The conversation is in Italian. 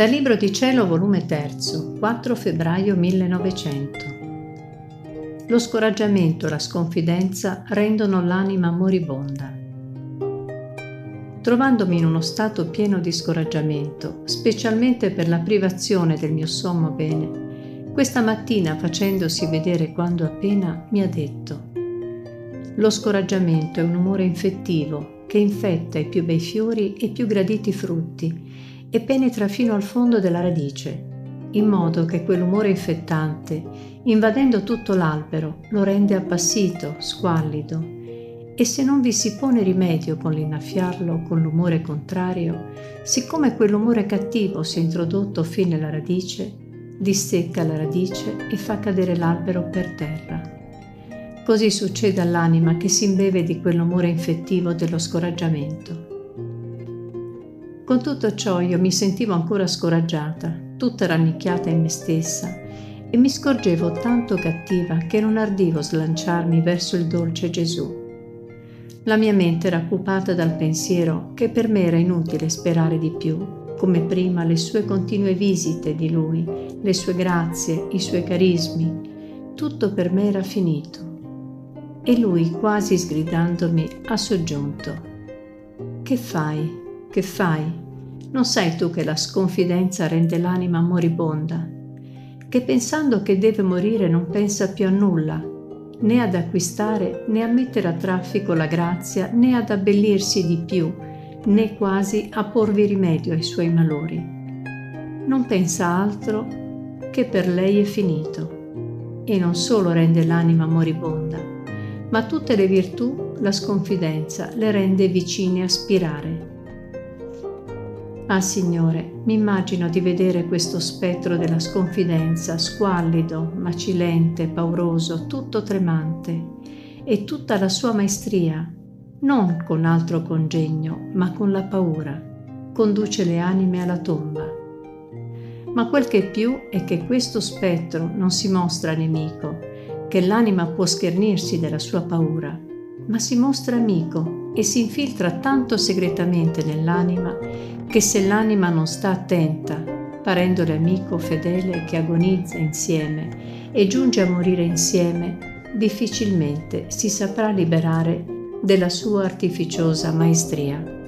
Dal Libro di Cielo, volume 3, 4 febbraio 1900. Lo scoraggiamento e la sconfidenza rendono l'anima moribonda. Trovandomi in uno stato pieno di scoraggiamento, specialmente per la privazione del mio sommo bene, questa mattina facendosi vedere quando appena mi ha detto Lo scoraggiamento è un umore infettivo che infetta i più bei fiori e i più graditi frutti e penetra fino al fondo della radice, in modo che quell'umore infettante, invadendo tutto l'albero, lo rende appassito, squallido, e se non vi si pone rimedio con l'innaffiarlo con l'umore contrario, siccome quell'umore cattivo si è introdotto fin nella radice, dissecca la radice e fa cadere l'albero per terra. Così succede all'anima che si imbeve di quell'umore infettivo dello scoraggiamento. Con tutto ciò io mi sentivo ancora scoraggiata, tutta rannicchiata in me stessa, e mi scorgevo tanto cattiva che non ardivo slanciarmi verso il dolce Gesù. La mia mente era occupata dal pensiero che per me era inutile sperare di più, come prima le sue continue visite di lui, le sue grazie, i suoi carismi, tutto per me era finito. E lui, quasi sgridandomi, ha soggiunto. Che fai? Che fai? Non sai tu che la sconfidenza rende l'anima moribonda? Che pensando che deve morire non pensa più a nulla, né ad acquistare né a mettere a traffico la grazia, né ad abbellirsi di più, né quasi a porvi rimedio ai suoi malori. Non pensa altro che per lei è finito. E non solo rende l'anima moribonda, ma tutte le virtù la sconfidenza le rende vicine a spirare. Ah Signore, mi immagino di vedere questo spettro della sconfidenza, squallido, macilente, pauroso, tutto tremante, e tutta la sua maestria, non con altro congegno, ma con la paura, conduce le anime alla tomba. Ma quel che è più è che questo spettro non si mostra nemico, che l'anima può schernirsi della sua paura, ma si mostra amico e si infiltra tanto segretamente nell'anima che se l'anima non sta attenta, parendole amico fedele che agonizza insieme e giunge a morire insieme, difficilmente si saprà liberare della sua artificiosa maestria.